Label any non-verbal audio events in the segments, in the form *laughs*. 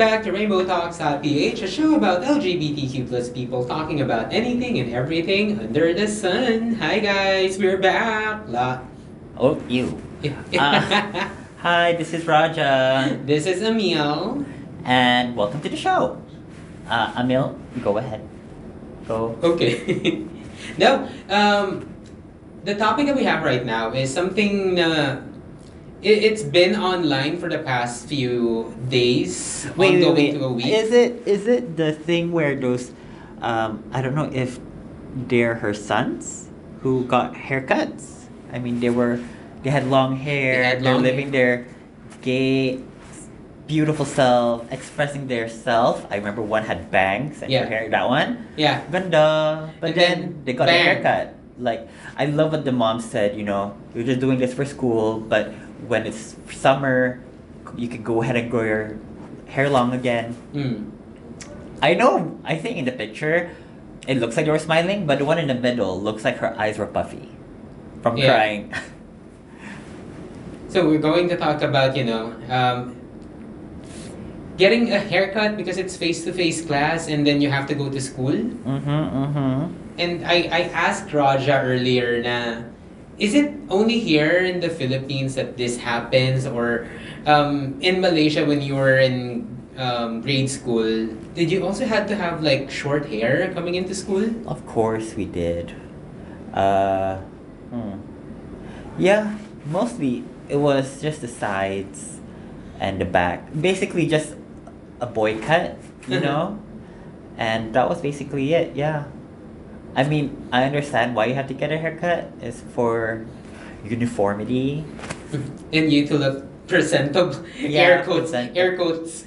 Welcome back to Rainbow Talks.ph, a show about LGBTQ plus people talking about anything and everything under the sun. Hi guys, we're back. La. Oh, you. Yeah. Hi, this is Raja, this is Emil. and welcome to the show. Uh, Emil, go ahead. Go. Okay. *laughs* now, um, the topic that we have right now is something. Uh, it, it's been online for the past few days, ongoing to a week. Is it is it the thing where those, um, I don't know if they're her sons who got haircuts. I mean, they were, they had long hair. They had They're long living their gay, beautiful self, expressing their self. I remember one had bangs and Yeah. her hair. That one. yeah. Ganda. But then, then, they got bang. a haircut. Like I love what the mom said. You know, you're just doing this for school, but when it's summer, you can go ahead and grow your hair long again. Mm. I know. I think in the picture, it looks like they were smiling, but the one in the middle looks like her eyes were puffy from Yeah. crying. *laughs* So we're going to talk about, you know, um, getting a haircut because it's face-to-face class and then you have to go to school. mm-hmm. Mm-hmm. And I, I asked Raja earlier na, is it only here in the Philippines that this happens or um, in Malaysia when you were in um, grade school, did you also have to have like short hair coming into school? Of course we did. Uh, hmm. Yeah, mostly it was just the sides and the back. Basically just a boy cut, you Mhm. know? And that was basically it, yeah. I mean, I understand why you have to get a haircut. It's for uniformity, And you to look presentable. Yeah, air quotes. present- Air quotes.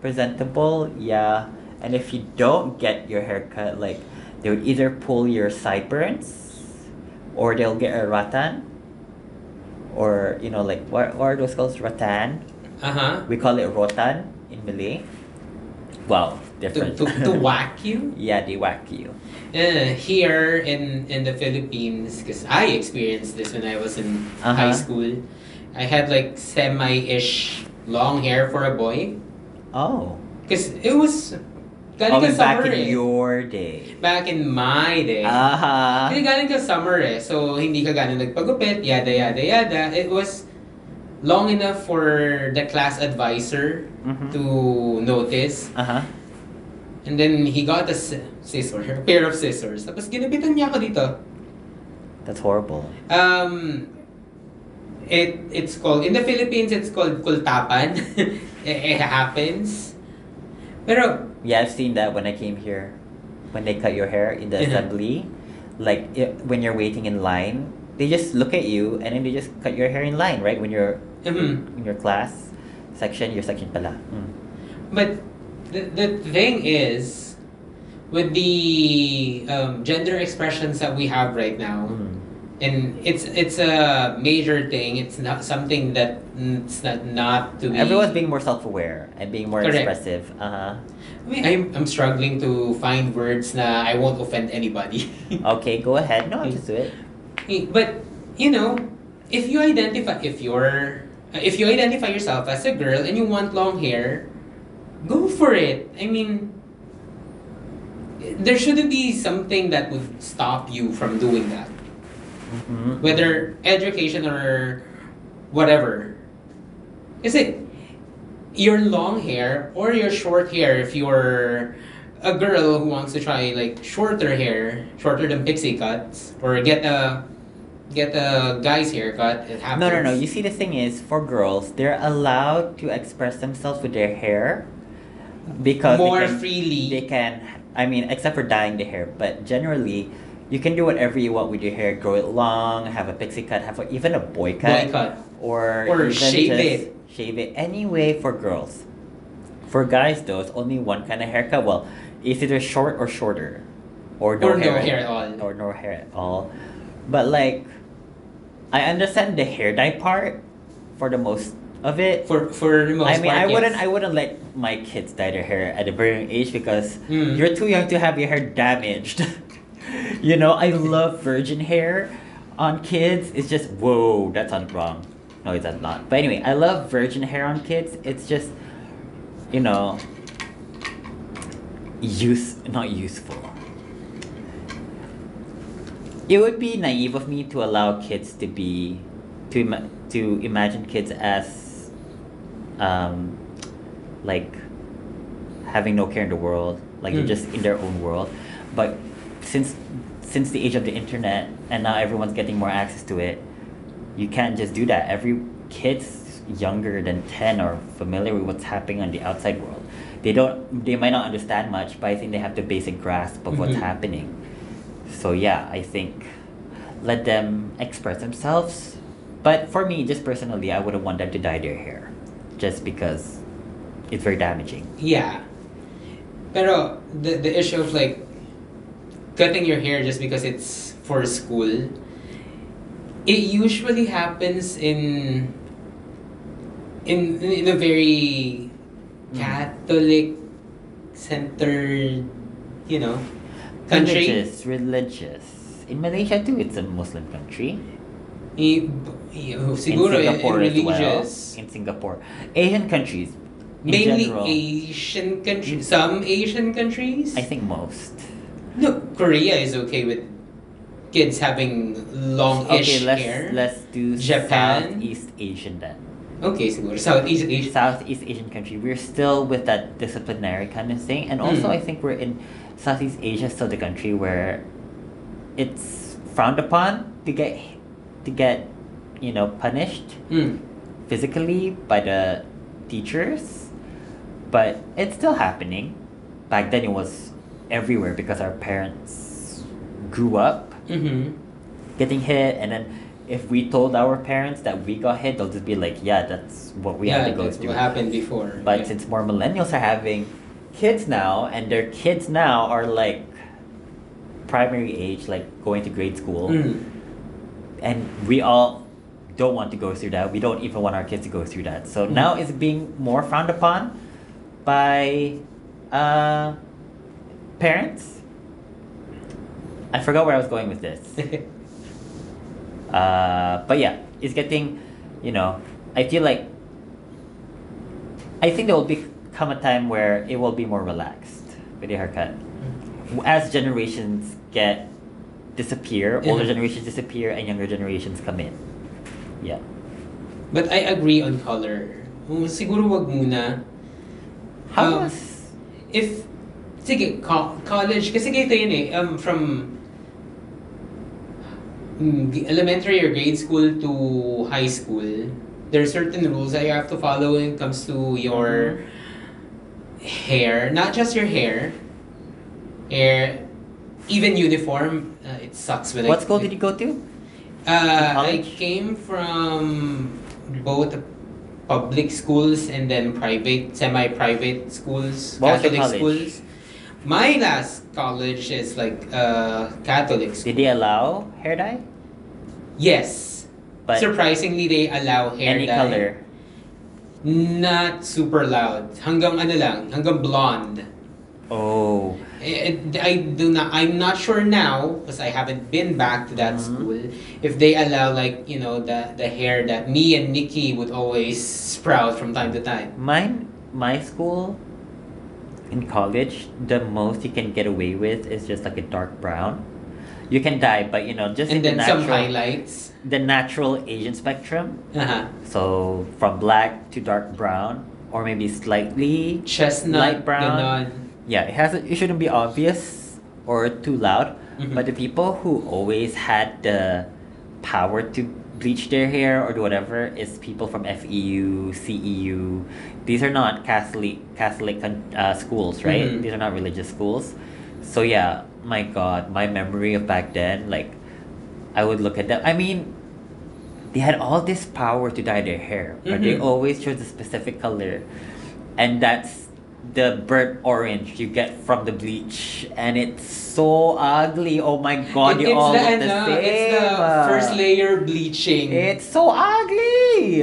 presentable, yeah. And if you don't get your haircut, like they would either pull your sideburns, or they'll get a ratan, or you know like what, what are those called? Ratan. Uh-huh. We call it rotan in Malay. Wow, different. To, to, to *laughs* whack you. yeah, they whack you. Uh, here in in the Philippines, because I experienced this when I was in Uh-huh. high school, I had like semi-ish long hair for a boy. Oh, Because it was oh, ka back in eh. your day. Back in my day. Aha. Kasi galing ka summer eh. So, hindi ka ganun nagpagupit, yada, yada, yada. It was long enough for the class advisor Mhm. to notice. Uh huh. And then he got a sc- scissor, a pair of scissors. Tapos ginapitan niya ako dito. That's horrible. Um, it it's called in the Philippines. It's called kultapan. *laughs* it, it happens. Pero Yeah, I've seen that when I came here. When they cut your hair in the assembly, like i when you're waiting in line, they just look at you and then they just cut your hair in line, right? When you're mhm. in your class section, your section pala. Mm. but the the thing is, with the um, gender expressions that we have right now, Mm. and it's it's a major thing. It's not something that it's not not to be. Everyone's being more self-aware and being more Correct. expressive. Uh huh. I mean, I'm I'm struggling to find words na I won't offend anybody. *laughs* Okay, go ahead. No, just do it. But you know, if you identify if you're if you identify yourself as a girl and you want long hair, go for it. I mean, there shouldn't be something that would stop you from doing that, Mm-hmm. whether education or whatever. Is it your long hair or your short hair if you're a girl who wants to try like shorter hair, shorter than pixie cuts, or get a get a guy's haircut. It happens. No, no, no. You see, the thing is, for girls, they're allowed to express themselves with their hair because they more can- freely. They can, I mean, except for dyeing the hair, but generally, you can do whatever you want with your hair. Grow it long, have a pixie cut, have a, even a boy cut, Boy cut. or Or even shave just it. Shave it anyway for girls. For guys, though, it's only one kind of haircut. Well, it's either short or shorter, or no or hair, no hair at all. or no hair at all. But like, I understand the hair dye part for the most of it. For for most I mean, I wouldn't. I wouldn't let my kids dye their hair at a very young age because Mm. you're too young to have your hair damaged. *laughs* you know, I love virgin hair on kids. It's just whoa, that sounds wrong. No, that's not. But anyway, I love virgin hair on kids. It's just you know, use not useful. It would be naive of me to allow kids to be, to to imagine kids as, um, like, having no care in the world, like they're Mm. just in their own world. But since since the age of the internet and now everyone's getting more access to it, you can't just do that. Every kids younger than ten are familiar with what's happening on the outside world. They don't. They might not understand much, but I think they have the basic grasp of what's Mhm. happening. So yeah, I think let them express themselves. But for me, just personally, I wouldn't want them to dye their hair, just because it's very damaging. Yeah. Pero the the issue of like cutting your hair just because it's for school, it usually happens in in in a very Mm. Catholic centered, you know, country. Religious, religious. In Malaysia too, it's a Muslim country. I, siguro in in, in Singapore as well. In Singapore, Asian countries. In Mainly general, Asian countries. Some Asian countries. I think most. No, Korea is okay with kids having longish Okay, let's hair. let's do Japan? Southeast Asian then. Okay, siguro. Southeast Asia. Southeast Asian country, we're still with that disciplinary kind of thing, and also Mm. I think we're in Southeast Asia, still the country where it's frowned upon to get to get you know punished Mm. physically by the teachers, but it's still happening. Back then, it was everywhere because our parents grew up Mm-hmm. getting hit, and then if we told our parents that we got hit, they'll just be like, "Yeah, that's what we yeah, had to go through." what happened before. But yeah. since more millennials are having kids now, and their kids now are like primary age, like going to grade school, Mm. And we all don't want to go through that. We don't even want our kids to go through that. So Mm. now it's being more frowned upon by uh, parents. I forgot where I was going with this. *laughs* Uh, but yeah, it's getting, you know, I feel like I think there will become a time where it will be more relaxed with your haircut. As generations get disappear, older generations disappear, and younger generations come in. Yeah. But I agree on color. Siguro wag muna. How Um, was If, sige, co- college, kasi ganito yun eh, um, from mm, elementary or grade school to high school, there are certain rules that you have to follow when it comes to your hair. Not just your hair, hair, even uniform. Uh, it sucks when what I, school *laughs* did you go to? Uh, I came from both public schools and then private, semi-private schools, What Catholic schools. My last college is like uh, Catholic school. Did they allow hair dye? Yes. But Surprisingly, they allow hair any dye. color. Not super loud. Hanggang ano lang, hanggang blonde. Oh. Eh, I do not. I'm not sure now because I haven't been back to that Mhm. school. If they allow like you know the the hair that me and Nikki would always sprout from time to time. Mine, my school in college, the most you can get away with is just like a dark brown. You can dye, but you know, just in And the then natural, some highlights. the natural Asian spectrum. Uh-huh. So from black to dark brown, or maybe slightly. Chestnut. Light brown. ganon. Yeah, it has. It shouldn't be obvious or too loud. Mhm. But the people who always had the power to bleach their hair or do whatever is people from FEU, CEU. These are not Catholic Catholic uh, schools, right? Mhm. These are not religious schools. So yeah, my God, my memory of back then, like, I would look at them. I mean, they had all this power to dye their hair, but they Mhm. always chose a specific color, and that's the burnt orange you get from the bleach, and it's so ugly. Oh my God, It- you all the, look the same. It's the first layer bleaching. It's so ugly.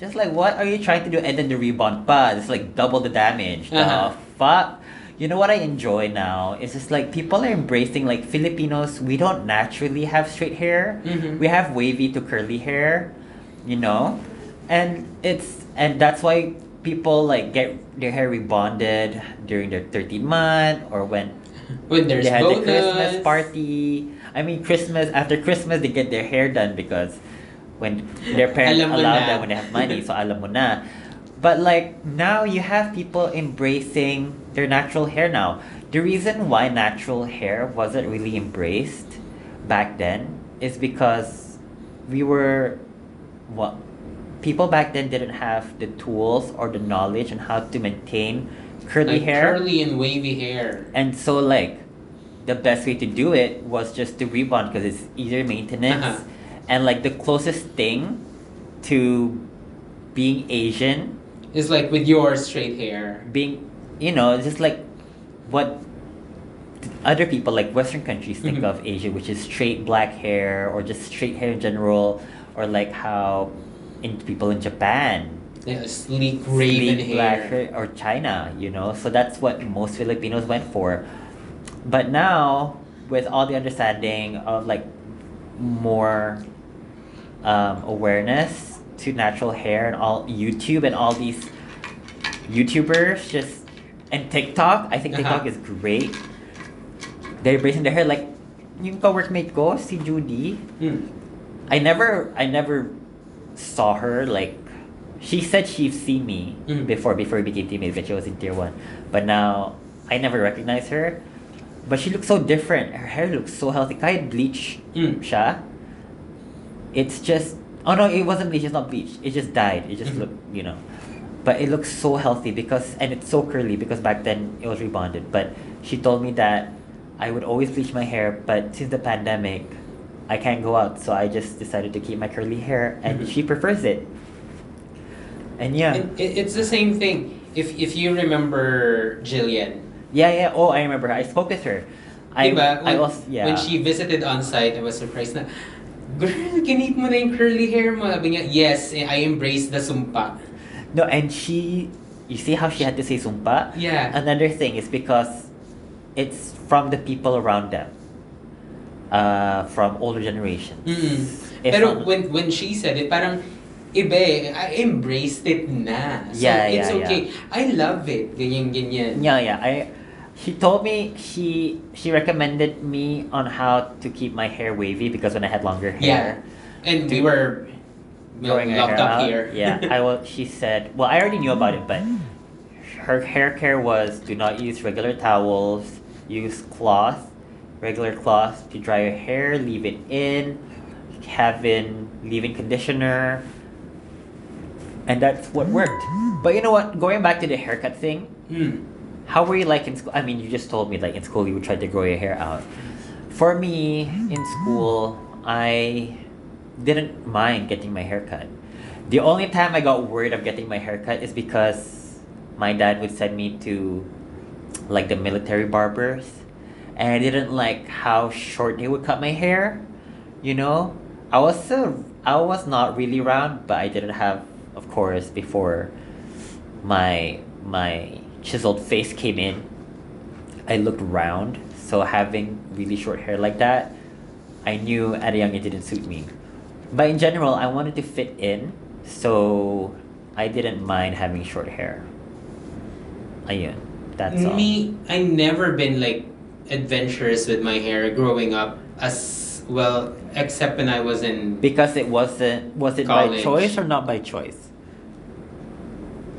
Just like what are you trying to do? And then the rebond, but it's like double the damage. The Uh-huh. fuck. You know what I enjoy now? It's just like people are embracing like Filipinos. We don't naturally have straight hair. Mhm. We have wavy to curly hair. You know, and it's and that's why people like get their hair rebonded during their 13th month or when *laughs* When there's they had bonus. the Christmas party. I mean, Christmas after Christmas they get their hair done because when their *laughs* parents allow them when they have money, so *laughs* alam mo na. But like now you have people embracing their natural hair now. The reason why natural hair wasn't really embraced back then is because we were what people back then didn't have the tools or the knowledge on how to maintain curly like hair. curly and wavy hair. And so like the best way to do it was just to rebond because it's easier maintenance Uh-huh. and like the closest thing to being Asian, is like with your straight hair. being you know, just like what other people like Western countries think Mhm. of Asia, which is straight black hair or just straight hair in general, or like how in people in Japan Yeah, sleek raven sleek hair. or China, you know. So that's what most Filipinos went for. But now, with all the understanding of like more um, awareness to natural hair and all YouTube and all these YouTubers just and TikTok, I think TikTok Uh-huh. is great. They're embracing their hair like yung ka-workmate ko, si Judy. Hmm. I never I never saw her like she said she's seen me Mhm. before before we became teammates when she was in tier one. But now I never recognized her. But she looks so different. Her hair looks so healthy. Kahit bleach Mm. siya. It's just oh no, it wasn't bleach, it's not bleach. It just died. It just Mhm. looked, you know. But it looks so healthy because and it's so curly because back then it was rebonded. But she told me that I would always bleach my hair, but since the pandemic, I can't go out, so I just decided to keep my curly hair, and Mhm. she prefers it. And yeah, It, it, it's the same thing. If if you remember Jillian, yeah, yeah. Oh, I remember. I spoke with her. I, diba? I When, was yeah. when she visited on site, I was surprised na, Girl, kinip mo na yung curly hair mo. Sabi niya, yes, eh, I embrace the sumpa. no, and she, you see how she had to say sumpa. Yeah. Another thing is because it's from the people around them. Uh, from older generations. Mm. If Pero not- when when she said it, parang iba eh. I embraced it na. So Yeah, it's yeah, okay. I love it. Ganyan, ganyan. Yeah, yeah. I she told me she she recommended me on how to keep my hair wavy because when I had longer hair, Yeah. And we were growing locked hair up out. here. Yeah, *laughs* I will. She said, well, I already knew about it, but her hair care was do not use regular towels, use cloth, regular cloth to dry your hair, leave it in, have in leave-in conditioner, and that's what worked. But you know what? Going back to the haircut thing, Hmm. how were you like in school? I mean, you just told me like in school you would try to grow your hair out. For me, in school, I didn't mind getting my hair cut. The only time I got worried of getting my hair cut is because my dad would send me to like the military barbers and I didn't like how short they would cut my hair. You know? I was so I was not really round, but I didn't have of course before my my chiseled face came in. I looked round, so having really short hair like that, I knew at a young age it didn't suit me. But in general, I wanted to fit in, so I didn't mind having short hair. Ayun, that's all. Me, I never been like adventurous with my hair growing up as well, except when I was in. Because it wasn't was it by choice or not by choice?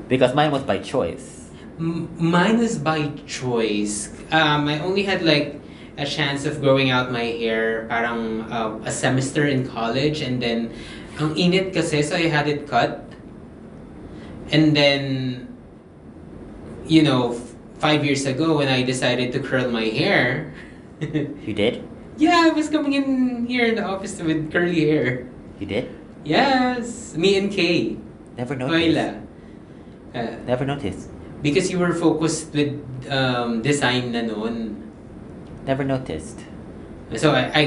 Because mine was by choice. M- mine was by choice. Um, I only had like a chance of growing out my hair parang uh, a semester in college and then ang init kasi so I had it cut. And then you know, five years ago when I decided to curl my hair. *laughs* You did? yeah, I was coming in here in the office with curly hair. You did? Yes, me and Kay. Never noticed. Uh, Never noticed. because you were focused with um, design na noon. Never noticed. So I, I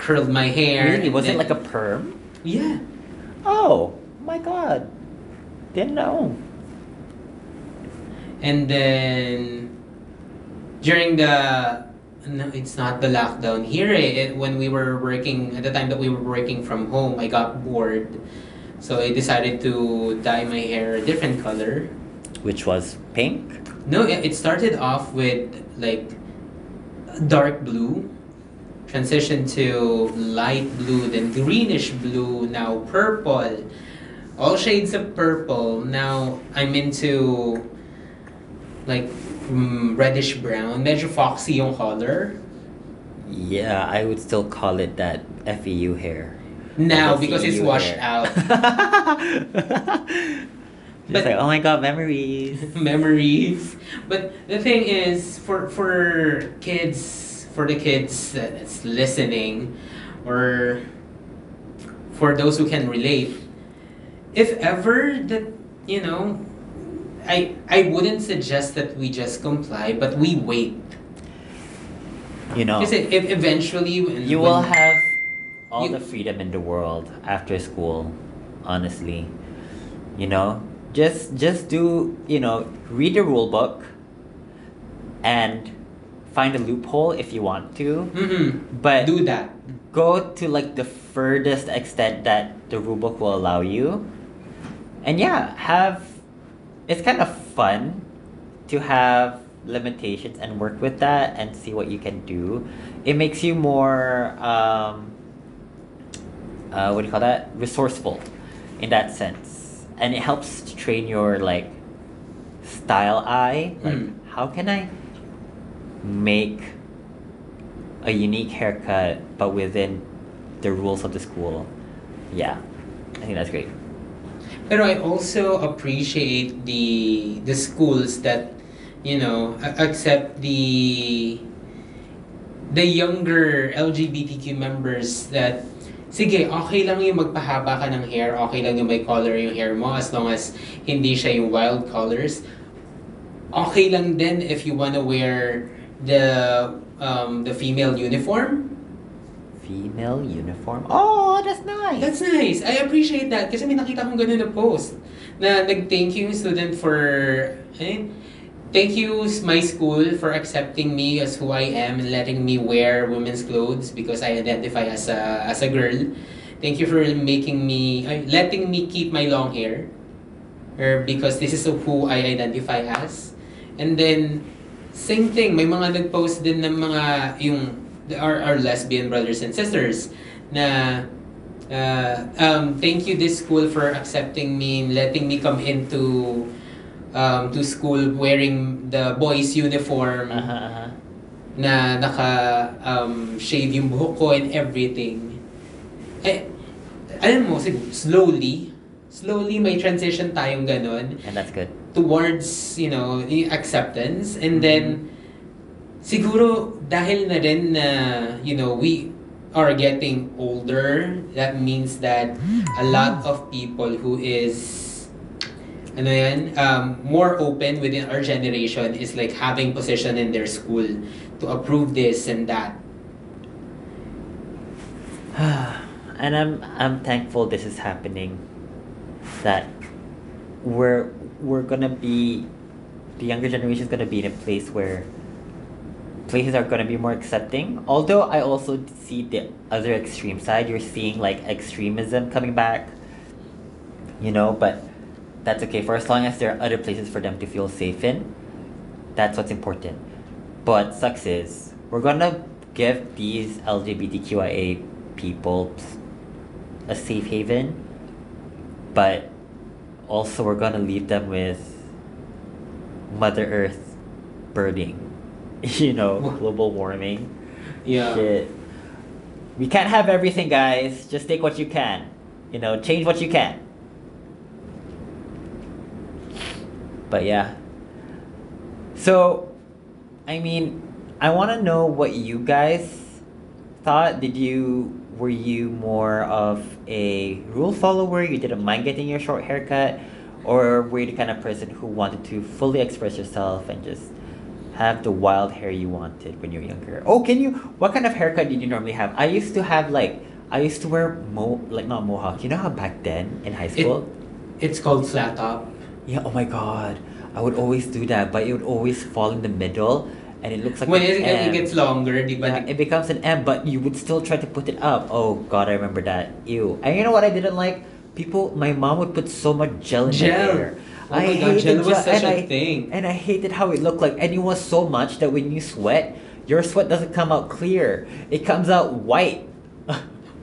curled my hair. Really? Was it like a perm? Yeah. Oh my god. Didn't know. And then during the no, it's not the lockdown here. Eh, it, when we were working at the time that we were working from home, I got bored, so I decided to dye my hair a different color. which was pink. No, it it started off with like dark blue, transitioned to light blue, then greenish blue, now purple. All shades of purple. Now I'm into like mm, reddish brown. Medyo foxy yung color. Yeah, I would still call it that FEU hair. Now the because it's CEU washed hair. out. *laughs* Just But- like, oh my god, memories. *laughs* memories. But the thing is, for for kids, for the kids that's listening, or for those who can relate, if ever that you know, I I wouldn't suggest that we just comply, but we wait. You know, Because if eventually when, you when- will have all You- the freedom in the world after school, honestly. You know, just just do, you know, read the rule book and find a loophole if you want to, Mhm. but do that. go to like the furthest extent that the rule book will allow you. And yeah, have it's kind of fun to have limitations and work with that and see what you can do. It makes you more um uh, what do you call that? Resourceful in that sense. And it helps to train your like style eye. Like Mm. how can I make a unique haircut but within the rules of the school. Yeah. I think that's great. Pero I also appreciate the the schools that you know accept the the younger LGBTQ members that sige, okay lang yung magpahaba ka ng hair, okay lang yung may color yung hair mo as long as hindi siya yung wild colors. Okay lang din if you wanna wear the um, the female uniform. Female uniform. Oh, that's nice. That's nice. I appreciate that. Kasi may nakita kong ganun na post. Na nag-thank you student for... Eh, thank you my school for accepting me as who I am and letting me wear women's clothes because I identify as a, as a girl. Thank you for making me... ay, letting me keep my long hair. Or because this is who I identify as. And then, same thing. May mga nag-post din ng mga... yung our, our lesbian brothers and sisters na uh, um, thank you this school for accepting me letting me come into um, to school wearing the boys uniform Uh-huh, uh-huh. na naka um, shave yung buhok ko and everything eh alam mo slowly slowly may transition tayong ganon And that's good. towards, you know, acceptance. And then, siguro, dahil na rin na, you know, we are getting older, that means that a lot of people who is, ano yan, um, more open within our generation is like having position in their school to approve this and that. *sighs* and I'm I'm thankful this is happening. That we're we're gonna be the younger generation is gonna be in a place where places are gonna be more accepting. Although I also see the other extreme side. You're seeing like extremism coming back. You know, but that's okay for as long as there are other places for them to feel safe in. That's what's important. But sucks is we're gonna give these LGBTQIA people a safe haven, but also we're gonna leave them with Mother Earth burning. *laughs* You know, global warming. Yeah. Shit. We can't have everything, guys. Just take what you can. You know, change what you can. But yeah. So, I mean, I want to know what you guys thought. Did you were you more of a rule follower? You didn't mind getting your short haircut, or were you the kind of person who wanted to fully express yourself and just have the wild hair you wanted when you were younger? Oh, can you? What kind of haircut did you normally have? I used to have like I used to wear mo like not mohawk. You know how back then in high school. It's called flat top. Yeah, oh my god. I would always do that, but it would always fall in the middle and it looks like When it, it M. gets longer? Yeah, it becomes an M, but you would still try to put it up. Oh god, I remember that. Ew. And you know what I didn't like? People my mom would put so much gel in Gel. my hair. Oh my god, gel was such a I- thing. And I hated how it looked like. And it was so much that when you sweat, your sweat doesn't come out clear. It comes out white. *laughs*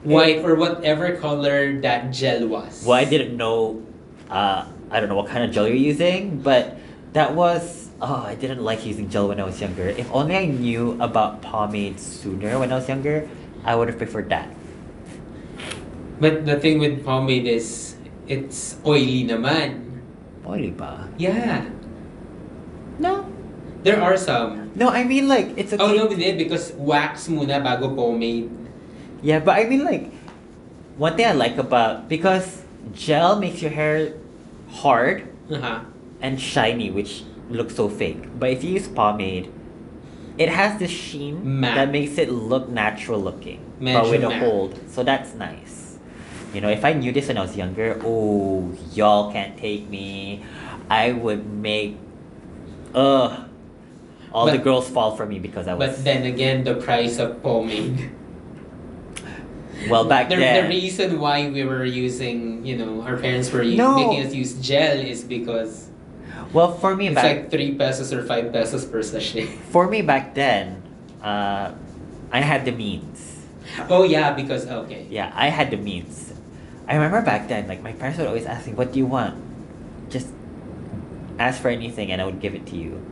White or whatever color that gel was. Well, I didn't know. Uh, I don't know what kind of gel you're using, but that was. Oh, I didn't like using gel when I was younger. If only I knew about pomade sooner when I was younger, I would have preferred that. But the thing with pomade is, it's oily naman. Ba? Yeah. No. There are some. No, I mean like it's okay. Oh no, we did because wax muna bago pomade. Yeah, but I mean like one thing I like about because gel makes your hair hard Uh-huh. and shiny, which looks so fake. But if you use pomade, it has this sheen Matte. that makes it look natural looking, but with a hold. So that's nice. You know, if I knew this when I was younger, oh, y'all can't take me. I would make, ugh, all the girls fall for me because I was. But then again, the price of pomade. well, back the, then. the reason why we were using, you know, our parents were No. making us use gel is because well, for me it's back like three pesos or five pesos per sachet. *laughs* for me back then, uh, I had the means. Oh yeah, because okay. Yeah, I had the means. I remember back then, like my parents would always ask me, "What do you want?" Just ask for anything, and I would give it to you.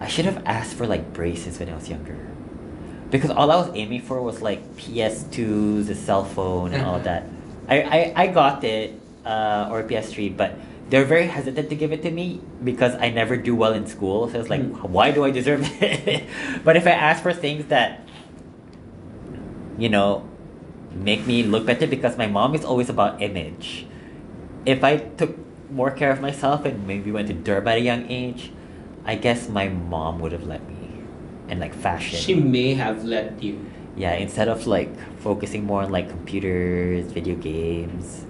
I should have asked for like braces when I was younger, because all I was aiming for was like PS2s, a cell phone, and all *laughs* that. I, I, I got it, uh, or PS3, but they're very hesitant to give it to me because I never do well in school. So it's like, Mm. why do I deserve *laughs* it? but if I ask for things that you know, make me look better because my mom is always about image. If I took more care of myself and maybe went to Durban at a young age, I guess my mom would have let me. And like fashion. She may have let you. yeah, instead of like focusing more on like computers, video games,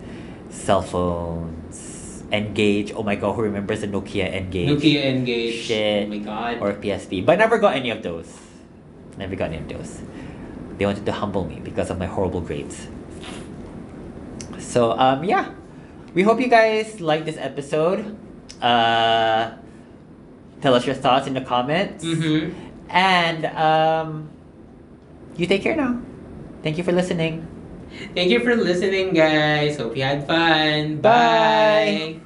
cell phones, N-Gage. Oh my god, who remembers the Nokia N-Gage? Nokia N-Gage. Shit. Oh my god. Or PSP. But I never got any of those. Never got any of those. They wanted to humble me because of my horrible grades. So um yeah. We hope you guys like this episode. Uh tell us your thoughts in the comments. mm-hmm. And um you take care now. Thank you for listening. Thank you for listening, guys. Hope you had fun. Bye. Bye.